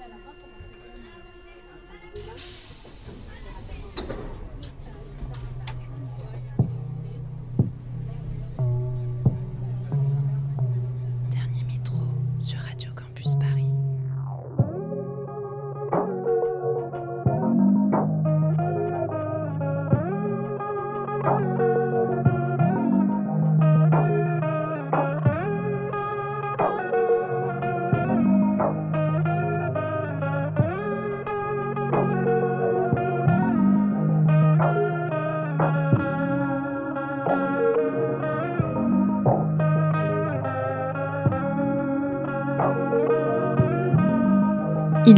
Dernier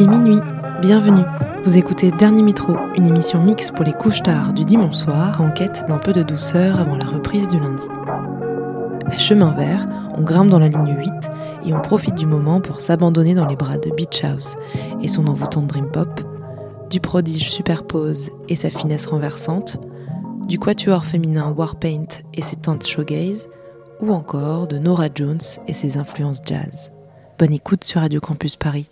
Minuit, bienvenue. Vous écoutez Dernier Métro, une émission mixte pour les couches tard du dimanche soir en quête d'un peu de douceur avant la reprise du lundi. À chemin vert, on grimpe dans la ligne 8 et on profite du moment pour s'abandonner dans les bras de Beach House et son envoûtante dream pop, du prodige superpose et sa finesse renversante, du quatuor féminin Warpaint et ses teintes showgaze, ou encore de Nora Jones et ses influences jazz. Bonne écoute sur Radio Campus Paris.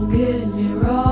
Don't get me wrong.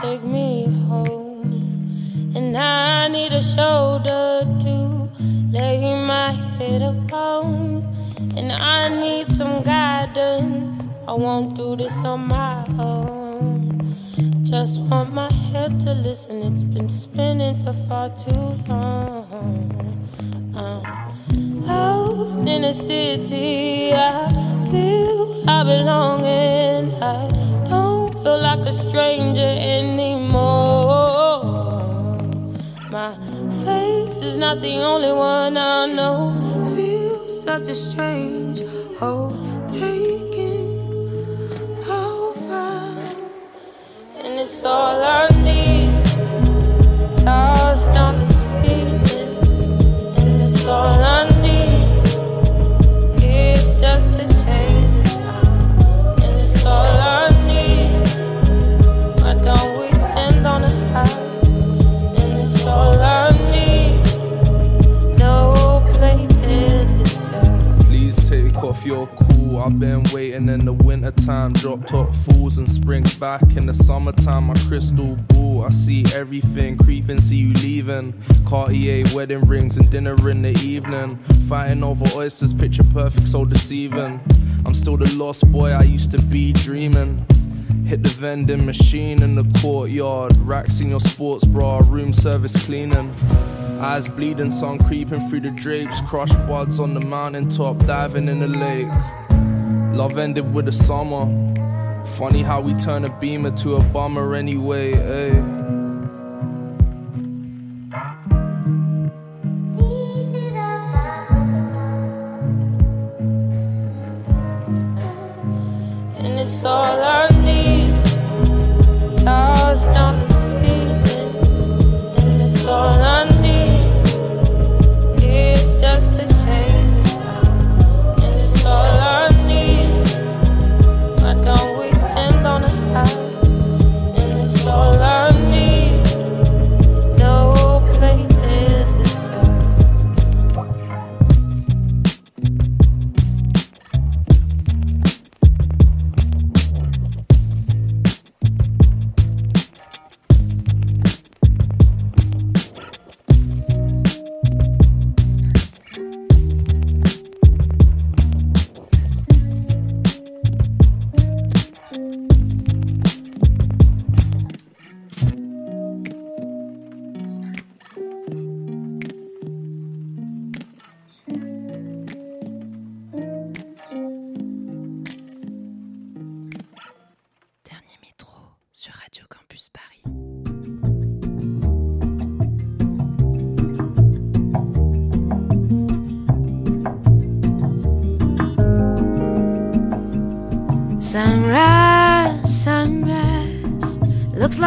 take me home. And I need a shoulder to lay my head upon. And I need some guidance. I won't do this on my own. Just want my head to listen. It's been spinning for far too long. Uh, lost in a city, I feel I belong and I feel like a stranger anymore. My face is not the only one I know. Feel such a strange hold taking over, and it's all I. wintertime, drop top falls and springs back. In the summertime, my crystal ball, I see everything creeping, see you leaving. Cartier wedding rings and dinner in the evening. Fighting over oysters, picture perfect, so deceiving. I'm still the lost boy I used to be dreaming. Hit the vending machine in the courtyard. Racks in your sports bra, room service cleaning. Eyes bleeding, sun creeping through the drapes. Crush buds on the mountaintop, diving in the lake. Love ended with the summer. Funny how we turn a beamer to a bummer anyway, eh? ayy. it's all I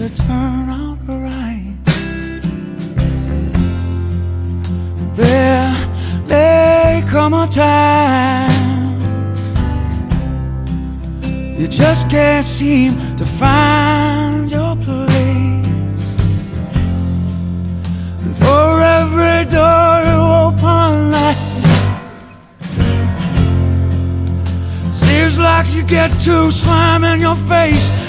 To turn out right. There may come a time you just can't seem to find your place. And for every door you open, like, seems like you get to slam in your face.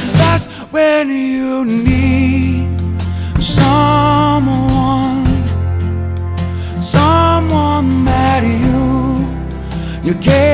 When you need someone, someone that you you can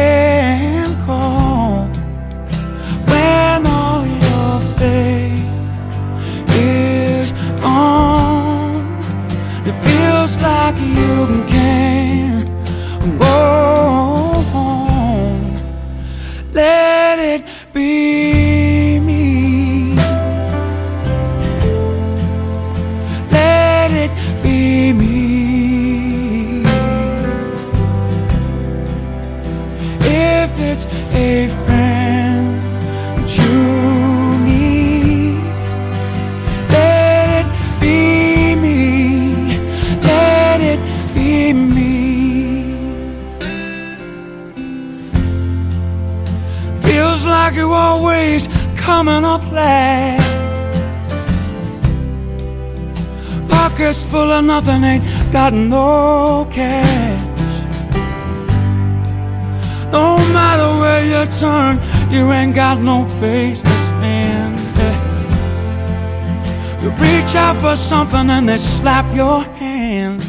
always coming up last. Pockets full of nothing, ain't got no cash. No matter where you turn, you ain't got no place to stand. You reach out for something and they slap your hand.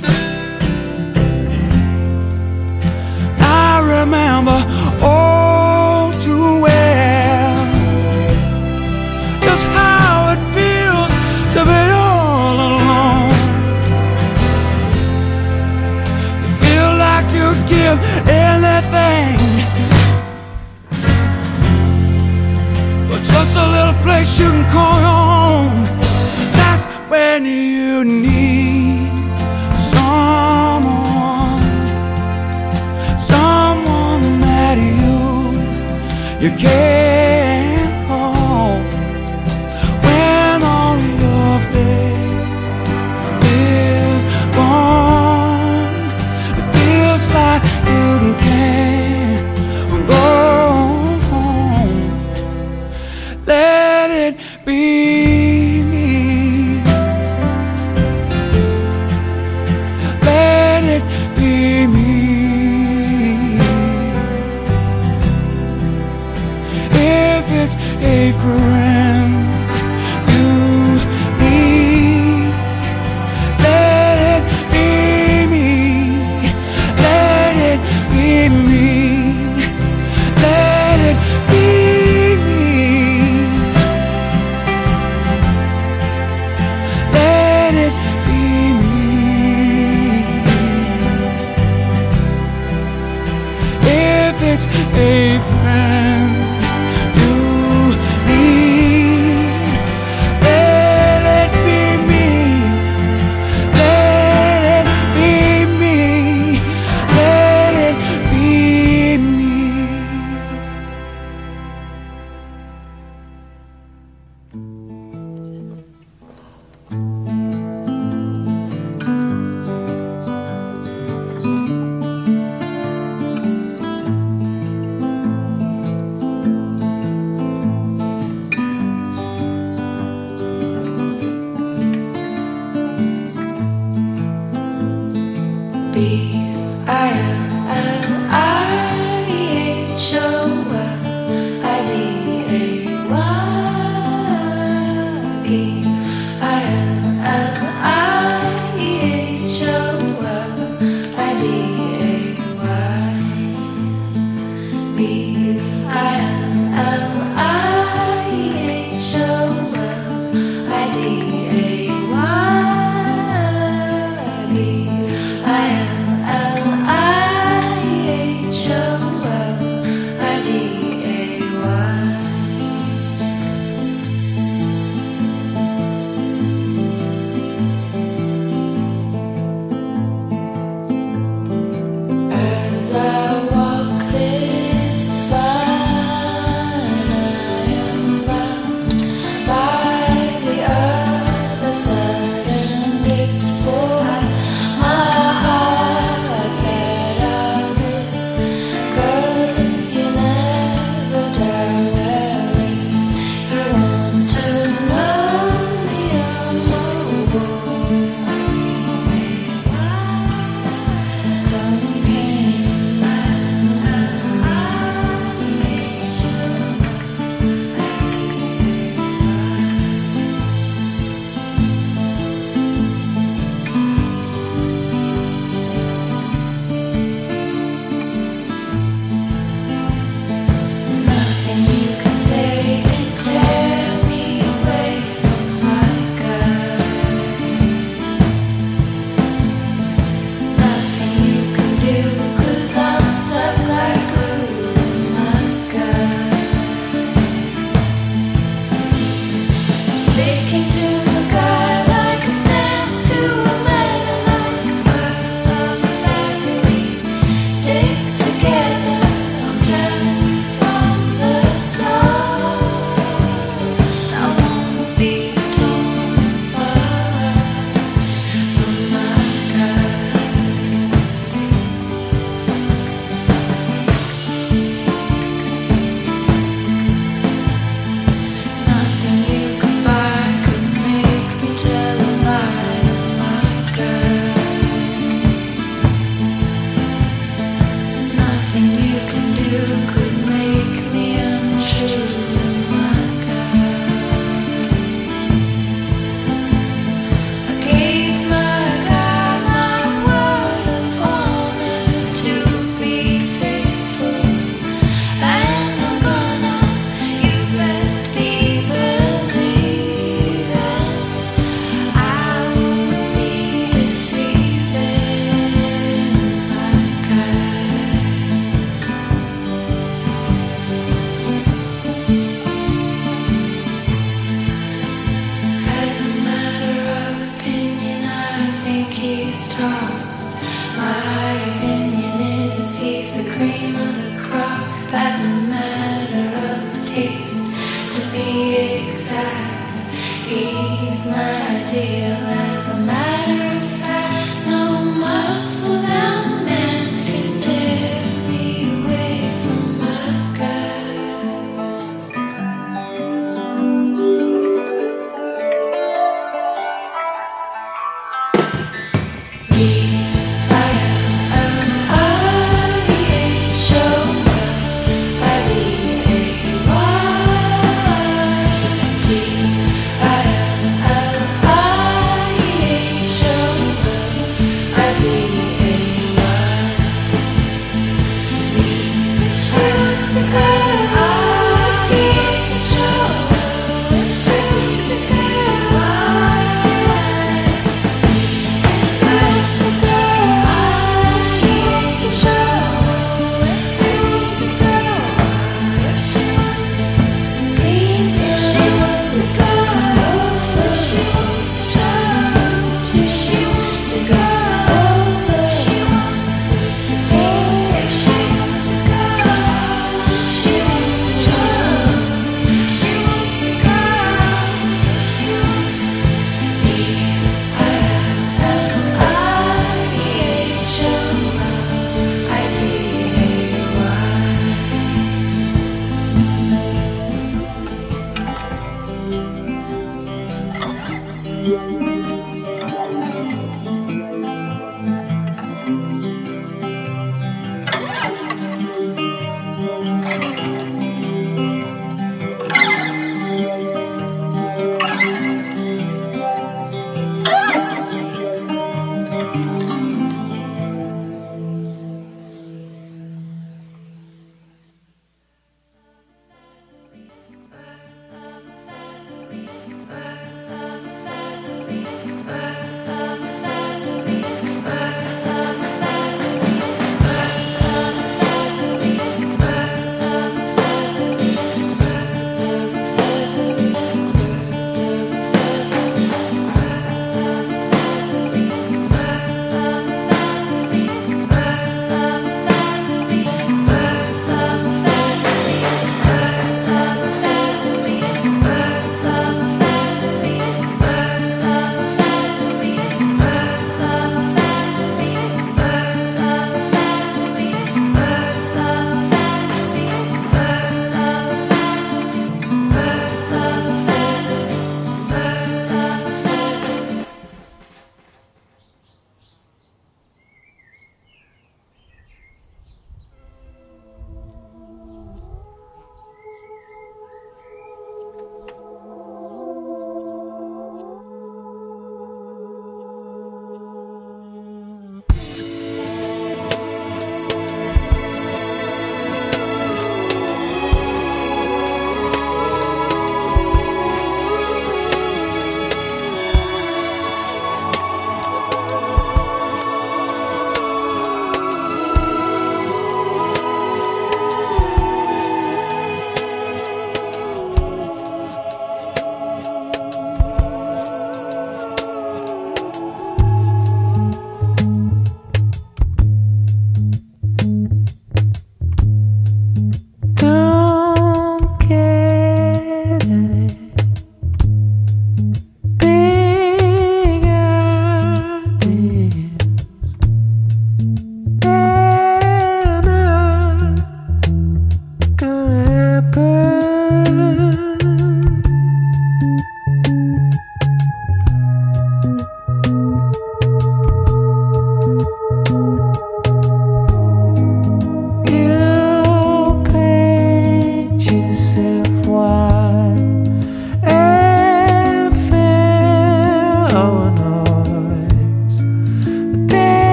I remember place you can call own. That's when you need someone, someone that you you can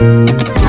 Thank